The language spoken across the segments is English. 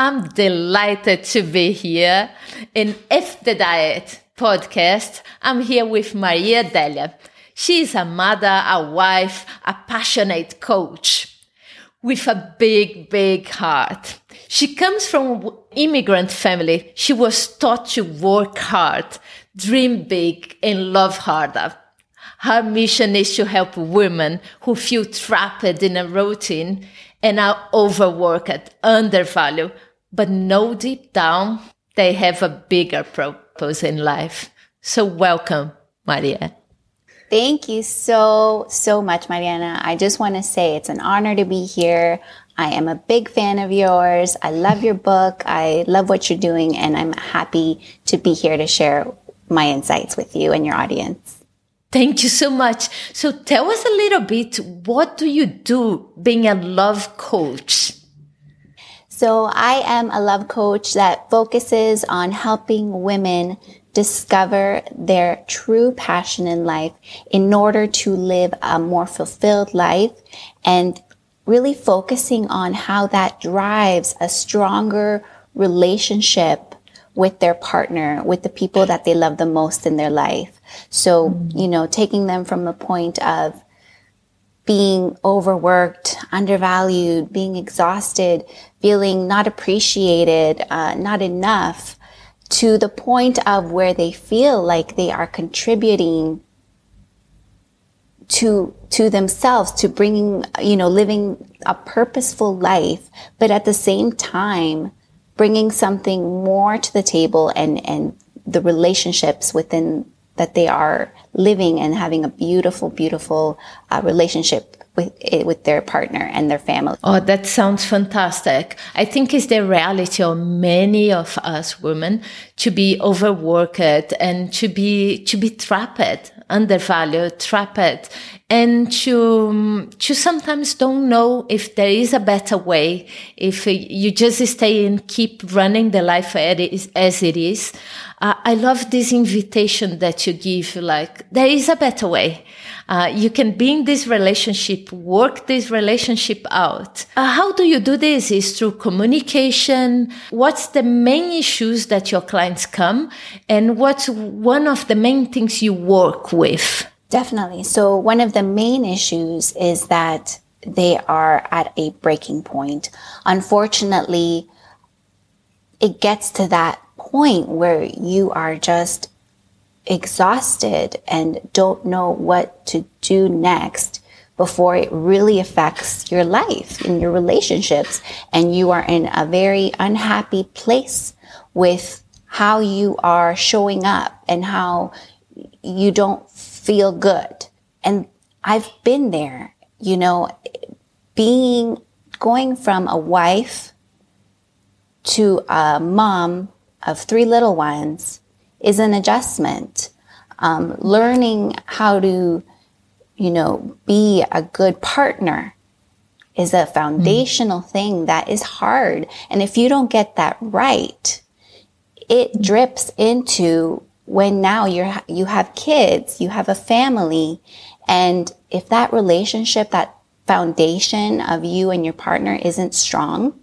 I'm delighted to be here in F the Diet podcast. I'm here with Maria Delia. She is a mother, a wife, a passionate coach with a big, big heart. She comes from an immigrant family. She was taught to work hard, dream big, and love harder. Her mission is to help women who feel trapped in a routine and are overworked, undervalued, but know deep down they have a bigger purpose in life. So welcome, Maria. Thank you so, so much, Mariana. I just want to say it's an honor to be here. I am a big fan of yours. I love your book. I love what you're doing, and I'm happy to be here to share my insights with you and your audience. Thank you so much. So tell us a little bit, what do you do being a love coach? So I am a love coach that focuses on helping women discover their true passion in life in order to live a more fulfilled life and really focusing on how that drives a stronger relationship with their partner, with the people that they love the most in their life. So, mm-hmm. you know, taking them from the point of being overworked, undervalued, being exhausted, feeling not appreciated, uh, not enough, to the point of where they feel like they are contributing to to themselves to bringing you know living a purposeful life but at the same time bringing something more to the table and and the relationships within that they are living and having a beautiful, beautiful uh, relationship with eh, with their partner and their family. Oh, that sounds fantastic. I think it's the reality of many of us women to be overworked and to be to be trapped, undervalued, trapped, and to to sometimes don't know if there is a better way. If you just stay and keep running the life as it is. Uh, I love this invitation that you give. Like there is a better way. Uh, you can be in this relationship, work this relationship out. Uh, how do you do this? Is through communication. What's the main issues that your clients come, and what's one of the main things you work with? Definitely. So one of the main issues is that they are at a breaking point. Unfortunately, it gets to that point where you are just exhausted and don't know what to do next before it really affects your life and your relationships and you are in a very unhappy place with how you are showing up and how you don't feel good. And I've been there, you know, being, going from a wife to a mom of three little ones is an adjustment. Um, learning how to, you know, be a good partner is a foundational mm. thing that is hard. And if you don't get that right, it drips into when now you're, you have kids, you have a family. And if that relationship, that foundation of you and your partner isn't strong,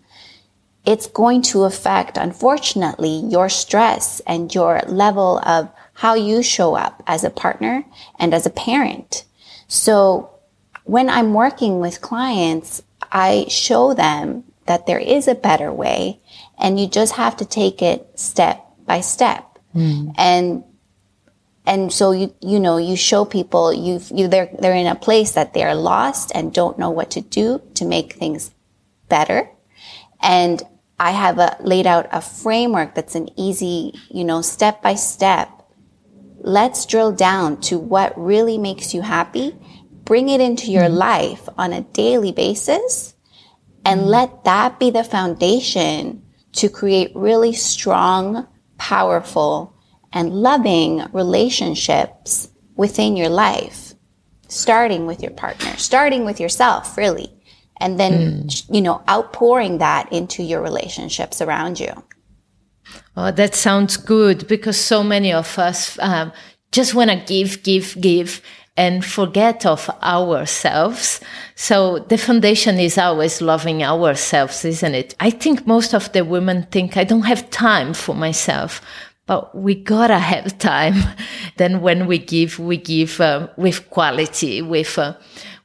it's going to affect, unfortunately, your stress and your level of how you show up as a partner and as a parent. So when I'm working with clients, I show them that there is a better way and you just have to take it step by step. Mm. And and so you you know you show people you you they're they're in a place that they are lost and don't know what to do to make things better and I have a, laid out a framework that's an easy, you know, step by step. Let's drill down to what really makes you happy. Bring it into your mm-hmm. life on a daily basis and mm-hmm. let that be the foundation to create really strong, powerful, and loving relationships within your life. Starting with your partner, starting with yourself, really and then mm. you know outpouring that into your relationships around you oh that sounds good because so many of us um, just want to give give give and forget of ourselves. So the foundation is always loving ourselves, isn't it? I think most of the women think I don't have time for myself but we gotta have time. then when we give, we give uh, with quality, with uh,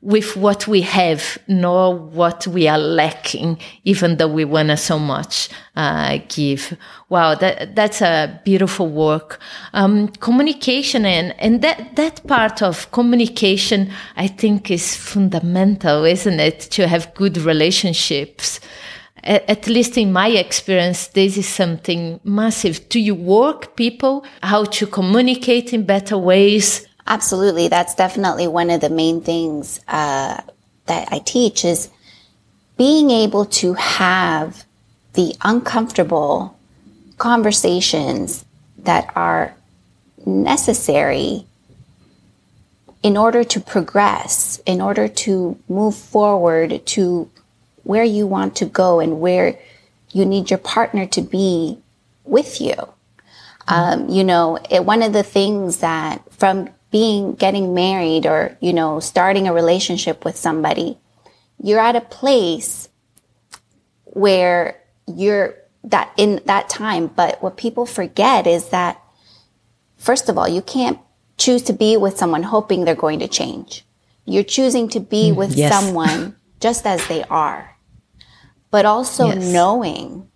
with what we have, nor what we are lacking, even though we wanna so much uh, give. Wow, that that's a beautiful work. Um, communication and and that that part of communication, I think, is fundamental, isn't it? To have good relationships at least in my experience, this is something massive. Do you work people how to communicate in better ways? Absolutely. That's definitely one of the main things uh, that I teach is being able to have the uncomfortable conversations that are necessary in order to progress, in order to move forward, to where you want to go and where you need your partner to be with you. Um, you know, it, one of the things that from being getting married or, you know, starting a relationship with somebody, you're at a place where you're that in that time. But what people forget is that, first of all, you can't choose to be with someone hoping they're going to change. You're choosing to be mm, with yes. someone just as they are. But also yes. knowing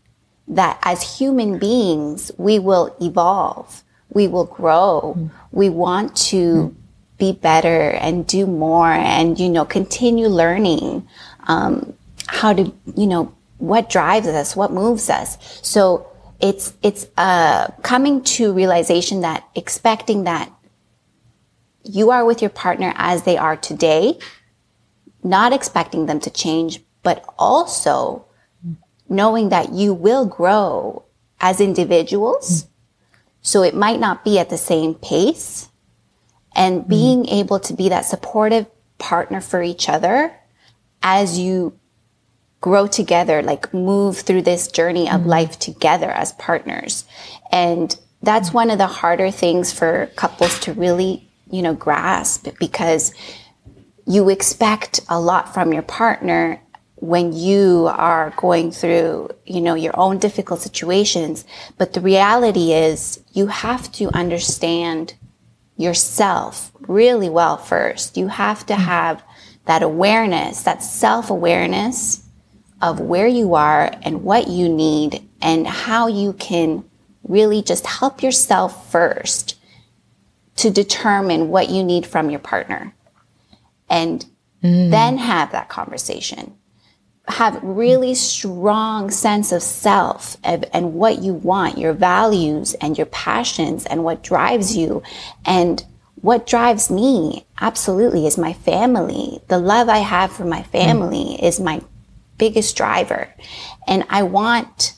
that as human beings, we will evolve, we will grow, mm. we want to mm. be better and do more and, you know, continue learning um, how to, you know, what drives us, what moves us. So it's, it's uh, coming to realization that expecting that you are with your partner as they are today, not expecting them to change, but also knowing that you will grow as individuals. So it might not be at the same pace and mm-hmm. being able to be that supportive partner for each other as you grow together, like move through this journey of mm-hmm. life together as partners. And that's one of the harder things for couples to really, you know, grasp because you expect a lot from your partner when you are going through, you know, your own difficult situations. But the reality is you have to understand yourself really well first. You have to have that awareness, that self awareness of where you are and what you need and how you can really just help yourself first to determine what you need from your partner and mm. then have that conversation have really strong sense of self and, and, what you want, your values and your passions and what drives you. And what drives me absolutely is my family. The love I have for my family mm. is my biggest driver. And I want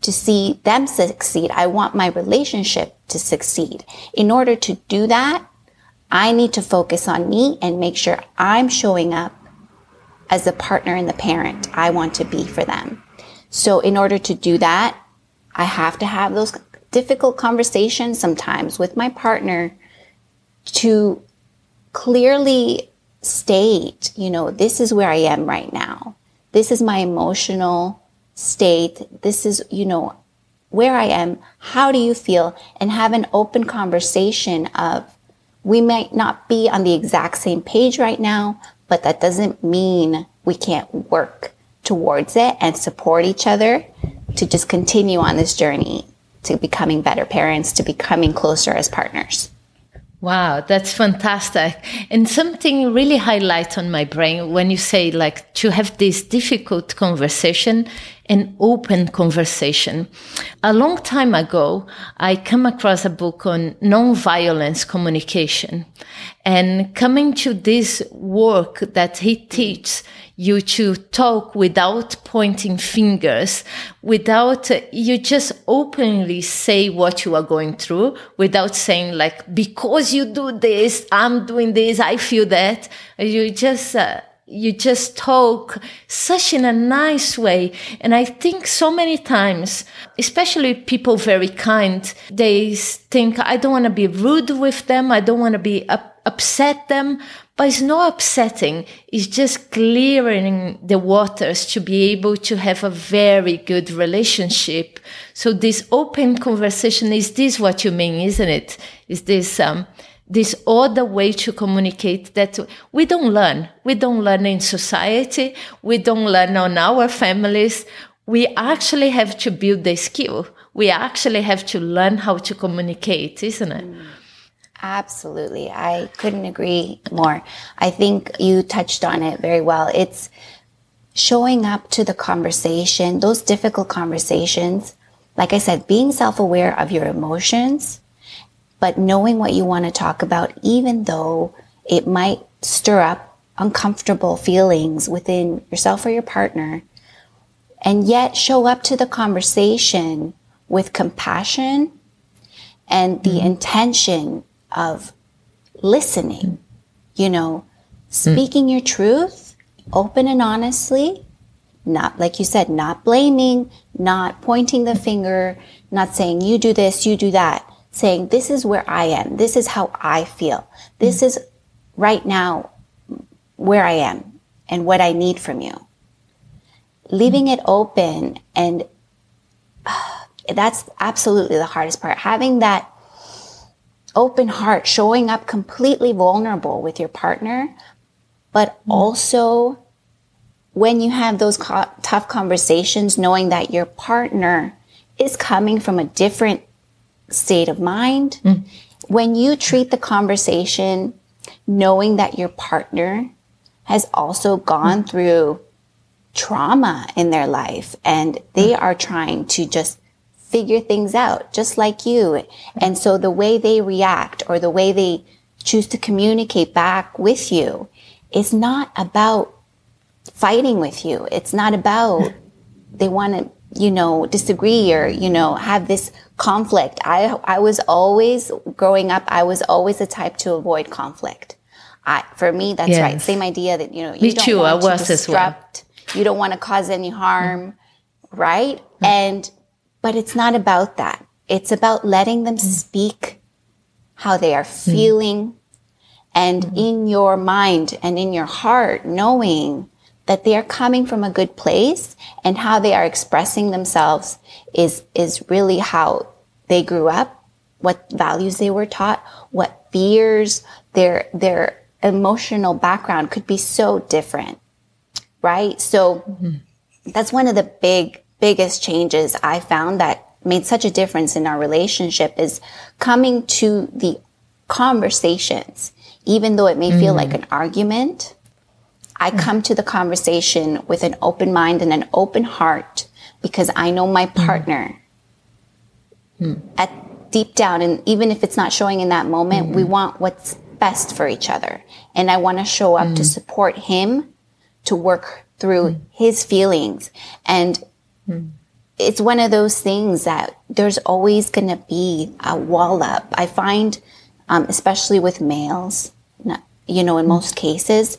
to see them succeed. I want my relationship to succeed. In order to do that, I need to focus on me and make sure I'm showing up as the partner and the parent I want to be for them. So in order to do that, I have to have those difficult conversations sometimes with my partner to clearly state, you know, this is where I am right now. This is my emotional state. This is, you know, where I am. How do you feel? And have an open conversation of, we might not be on the exact same page right now, but that doesn't mean we can't work towards it and support each other to just continue on this journey to becoming better parents, to becoming closer as partners. Wow, that's fantastic. And something really highlights on my brain when you say like to have this difficult conversation an open conversation. A long time ago, I came across a book on nonviolence communication and coming to this work that he teaches you to talk without pointing fingers, without, uh, you just openly say what you are going through without saying like, because you do this, I'm doing this, I feel that. You just, uh, you just talk such in a nice way. And I think so many times, especially people very kind, they think, I don't want to be rude with them. I don't want to be up upset them, but it's not upsetting. It's just clearing the waters to be able to have a very good relationship. So this open conversation is this what you mean, isn't it? Is this, um, this other way to communicate that we don't learn. We don't learn in society. We don't learn on our families. We actually have to build the skill. We actually have to learn how to communicate, isn't it? Absolutely. I couldn't agree more. I think you touched on it very well. It's showing up to the conversation, those difficult conversations. Like I said, being self aware of your emotions, but knowing what you want to talk about, even though it might stir up uncomfortable feelings within yourself or your partner, and yet show up to the conversation with compassion and the mm-hmm. intention of listening, you know, speaking mm. your truth, open and honestly, not like you said, not blaming, not pointing the finger, not saying you do this, you do that, saying this is where I am, this is how I feel, this is right now where I am and what I need from you. Leaving it open and uh, that's absolutely the hardest part. Having that open heart, showing up completely vulnerable with your partner, but mm. also when you have those co- tough conversations, knowing that your partner is coming from a different state of mind. Mm. When you treat the conversation knowing that your partner has also gone mm. through trauma in their life and they mm. are trying to just figure things out just like you. And so the way they react or the way they choose to communicate back with you is not about fighting with you. It's not about they want to, you know, disagree or, you know, have this conflict. I, I was always growing up, I was always the type to avoid conflict. I, for me, that's yes. right. Same idea that, you know, you me don't too, want I to disrupt, well. you don't want to cause any harm, mm-hmm. right? Mm-hmm. And but it's not about that. It's about letting them mm. speak how they are mm. feeling and in your mind and in your heart, knowing that they are coming from a good place and how they are expressing themselves is, is really how they grew up, what values they were taught, what fears, their, their emotional background could be so different. Right? So mm-hmm. that's one of the big biggest changes I found that made such a difference in our relationship is coming to the conversations, even though it may mm. feel like an argument. I mm. come to the conversation with an open mind and an open heart because I know my mm. partner mm. at deep down. And even if it's not showing in that moment, we mm. want what's best for each other. And I want to show up to mm. support him to work through his feelings. And it's one of those things that there's always going to be a wall up. I find, um, especially with males, not, you know, in most cases,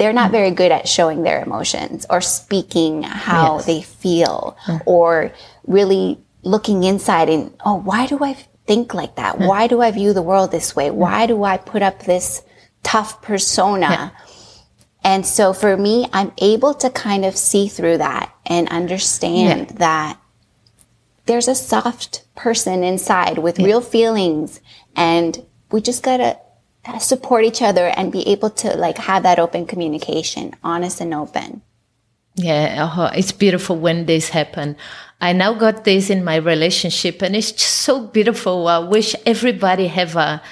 they're not very good at showing their emotions or speaking how yes. they feel or really looking inside and, oh, why do I think like that? Why do I view the world this way? Why do I put up this tough persona? Yeah. And so for me, I'm able to kind of see through that and understand yeah. that there's a soft person inside with yeah. real feelings and we just gotta support each other and be able to like have that open communication, honest and open. Yeah, uh-huh. it's beautiful when this happen. I now got this in my relationship and it's just so beautiful. I wish everybody have a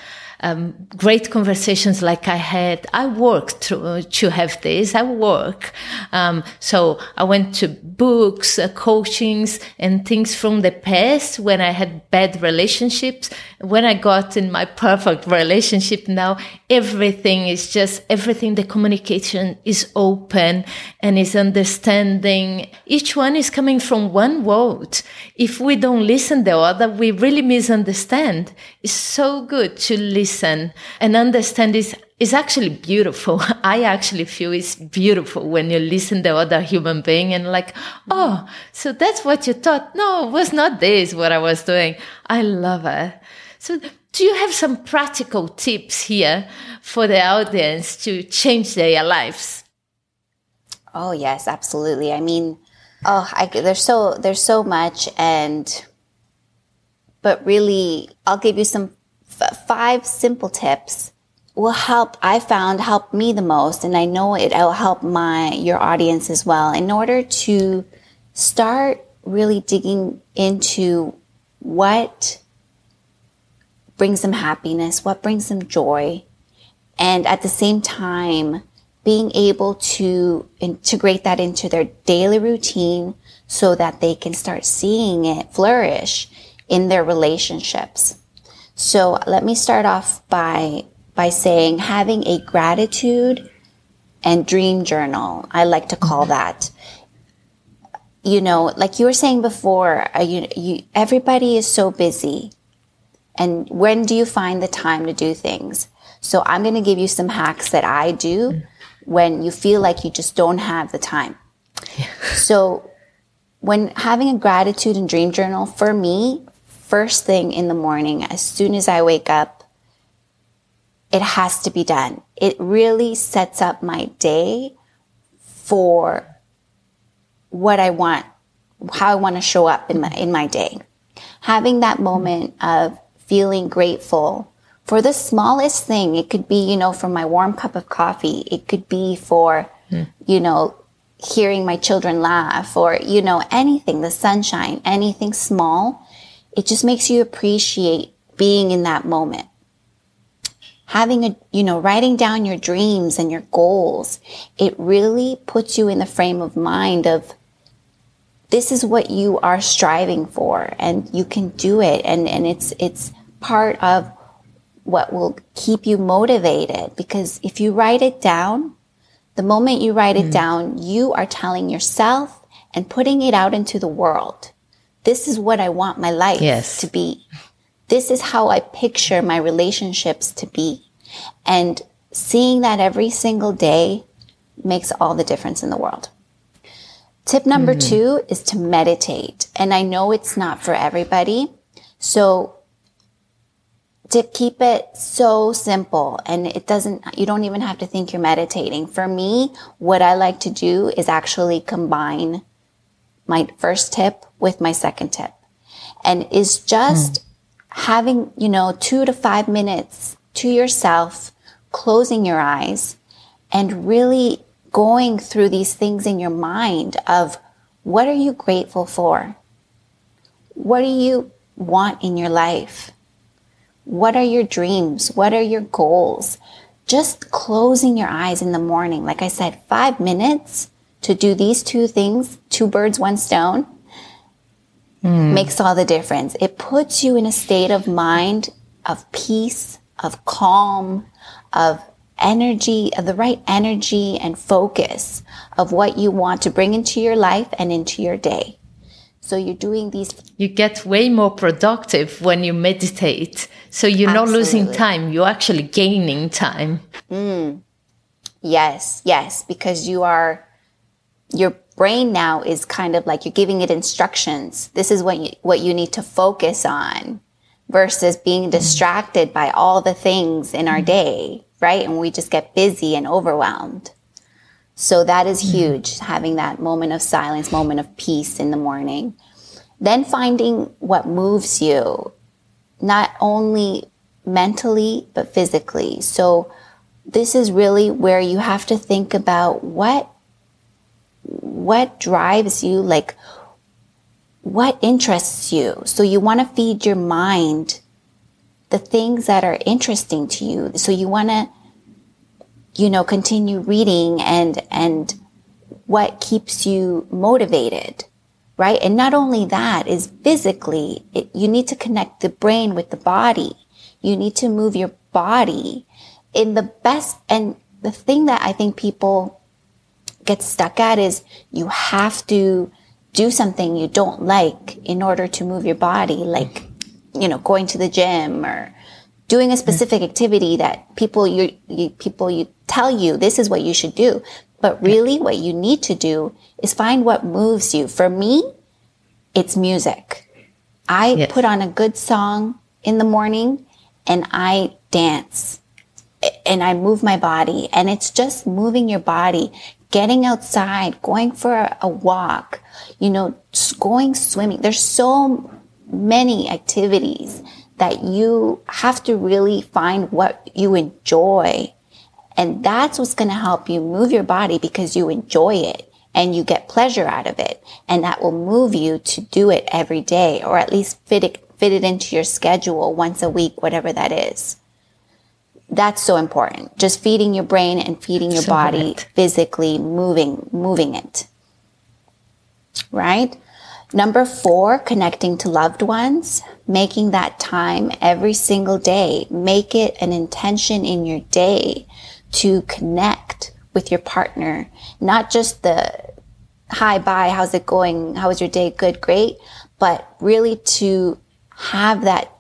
um, great conversations like I had. I worked to, to have this. I work. Um, so I went to books, uh, coachings and things from the past when I had bad relationships. When I got in my perfect relationship now, everything is just everything. The communication is open and is understanding. Each one is coming from one world. If we don't listen the other, we really misunderstand. It's so good to listen listen and understand is is actually beautiful. I actually feel it's beautiful when you listen to other human being and like, oh, so that's what you thought. No, it was not this what I was doing. I love it. So do you have some practical tips here for the audience to change their lives? Oh yes, absolutely. I mean, oh, I, there's so there's so much, and but really, I'll give you some f- five simple tips will help i found help me the most and i know it will help my your audience as well in order to start really digging into what brings them happiness what brings them joy and at the same time being able to integrate that into their daily routine so that they can start seeing it flourish in their relationships so let me start off by by saying having a gratitude and dream journal. I like to call mm-hmm. that. You know, like you were saying before, uh, you, you, everybody is so busy. And when do you find the time to do things? So I'm going to give you some hacks that I do mm. when you feel like you just don't have the time. Yeah. So when having a gratitude and dream journal for me, first thing in the morning, as soon as I wake up, it has to be done. It really sets up my day for what I want, how I want to show up in my, in my day. Having that moment of feeling grateful for the smallest thing. It could be, you know, for my warm cup of coffee. It could be for, mm. you know, hearing my children laugh or, you know, anything, the sunshine, anything small. It just makes you appreciate being in that moment having a, you know, writing down your dreams and your goals, it really puts you in the frame of mind of this is what you are striving for and you can do it. And, and it's, it's part of what will keep you motivated because if you write it down, the moment you write it mm. down, you are telling yourself and putting it out into the world. This is what I want my life yes. to be. This is how I picture my relationships to be. And seeing that every single day makes all the difference in the world. Tip number mm-hmm. two is to meditate. And I know it's not for everybody. So to keep it so simple and it doesn't, you don't even have to think you're meditating. For me, what I like to do is actually combine my first tip with my second tip and is just mm. having, you know, two to five minutes to yourself, closing your eyes and really going through these things in your mind of what are you grateful for? What do you want in your life? What are your dreams? What are your goals? Just closing your eyes in the morning. Like I said, five minutes to do these two things, two birds, one stone, mm. makes all the difference. It puts you in a state of mind of peace, of calm, of energy, of the right energy and focus of what you want to bring into your life and into your day. So you're doing these. You get way more productive when you meditate. So you're Absolutely. not losing time. You're actually gaining time. Mm. Yes, yes, because you are, your brain now is kind of like you're giving it instructions. This is what you, what you need to focus on versus being distracted by all the things in our day, right? And we just get busy and overwhelmed. So that is mm-hmm. huge, having that moment of silence, moment of peace in the morning. Then finding what moves you, not only mentally, but physically. So this is really where you have to think about what, what drives you, like what interests you. So you want to feed your mind the things that are interesting to you. So you want to, you know, continue reading and, and what keeps you motivated, right? And not only that is physically, it, you need to connect the brain with the body. You need to move your body in the best. And the thing that I think people get stuck at is you have to do something you don't like in order to move your body, like, you know, going to the gym or doing a mm-hmm. specific activity that people you, you people you tell you this is what you should do. But really what you need to do is find what moves you. For me, it's music. I yes. put on a good song in the morning and I dance and I move my body and it's just moving your body, getting outside, going for a walk, you know, going swimming. There's so many activities that you have to really find what you enjoy. And that's what's going to help you move your body because you enjoy it and you get pleasure out of it. And that will move you to do it every day or at least fit it, fit it into your schedule once a week, whatever that is. That's so important. Just feeding your brain and feeding your so body right. physically, moving, moving it. Right? Number four, connecting to loved ones, making that time every single day. Make it an intention in your day to connect with your partner, not just the hi, bye, how's it going? How was your day? Good, great. But really to have that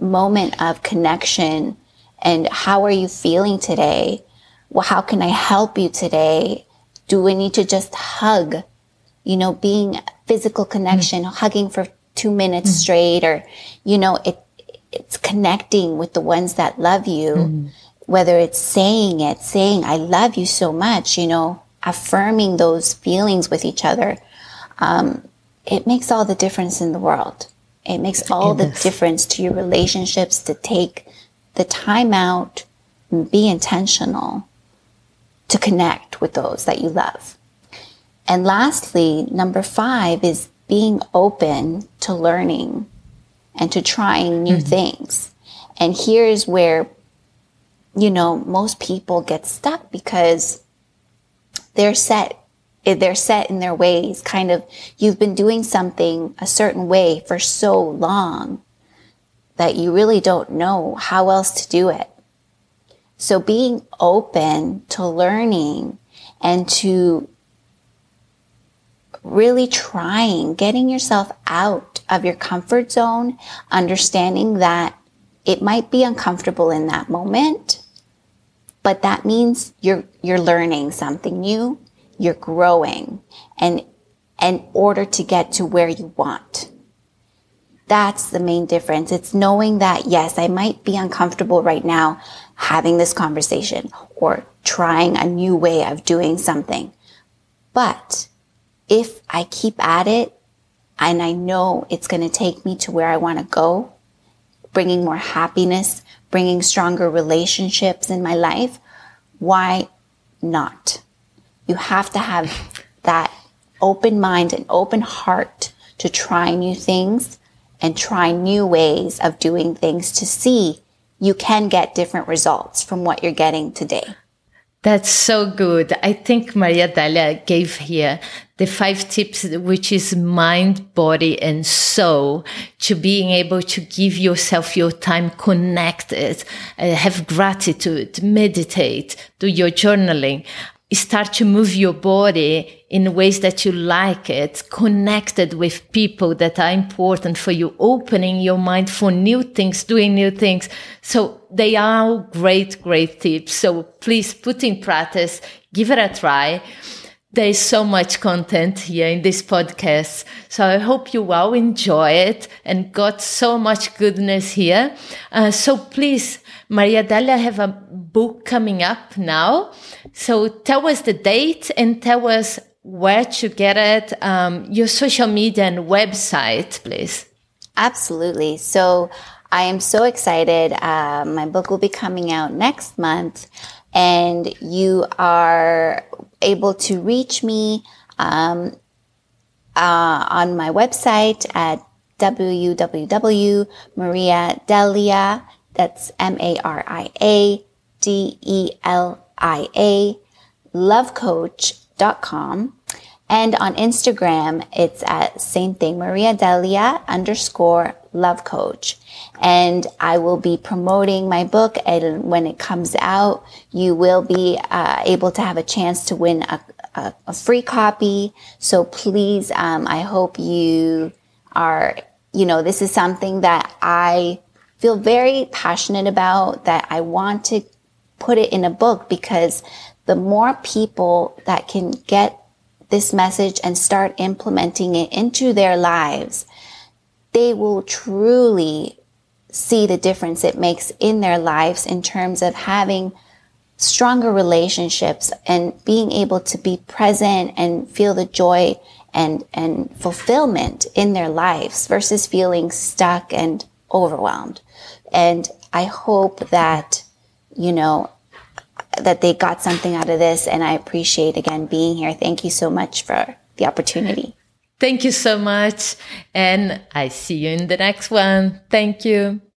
moment of connection and how are you feeling today? Well, how can I help you today? Do we need to just hug? You know, being physical connection, mm hugging for two minutes mm straight, or, you know, it, it's connecting with the ones that love you, mm whether it's saying it, saying, I love you so much, you know, affirming those feelings with each other. Um, it makes all the difference in the world. It makes all the difference to your relationships to take the time out and be intentional to connect with those that you love. And lastly, number five is being open to learning and to trying new mm-hmm. things. And here's where, you know, most people get stuck because they're set, they're set in their ways. Kind of, you've been doing something a certain way for so long that you really don't know how else to do it. So being open to learning and to really trying, getting yourself out of your comfort zone, understanding that it might be uncomfortable in that moment, but that means you're, you're learning something new, you're growing and in order to get to where you want. That's the main difference. It's knowing that yes, I might be uncomfortable right now having this conversation or trying a new way of doing something. But if I keep at it and I know it's going to take me to where I want to go, bringing more happiness, bringing stronger relationships in my life, why not? You have to have that open mind and open heart to try new things and try new ways of doing things to see you can get different results from what you're getting today. That's so good. I think Maria Delia gave here the five tips, which is mind, body, and soul to being able to give yourself your time connected, uh, have gratitude, meditate, do your journaling start to move your body in ways that you like it, connected with people that are important for you, opening your mind for new things, doing new things. So they are great, great tips. So please put in practice, give it a try. There is so much content here in this podcast. So I hope you all enjoy it and got so much goodness here. Uh, so please, Maria Delia have a book coming up now. So tell us the date and tell us where to get it, um, your social media and website, please. Absolutely. So I am so excited. Uh, my book will be coming out next month, and you are able to reach me um, uh, on my website at www.mariadelia, that's M-A-R-I-A-D-E-L-I-A, lovecoach.com. And on Instagram, it's at same thing, Maria Delia underscore love coach. And I will be promoting my book. And when it comes out, you will be uh, able to have a chance to win a, a, a free copy. So please, um, I hope you are, you know, this is something that I feel very passionate about that I want to put it in a book because the more people that can get this message and start implementing it into their lives, they will truly see the difference it makes in their lives in terms of having stronger relationships and being able to be present and feel the joy and, and fulfillment in their lives versus feeling stuck and overwhelmed. And I hope that, you know, that they got something out of this. And I appreciate again being here. Thank you so much for the opportunity. Thank you so much. And I see you in the next one. Thank you.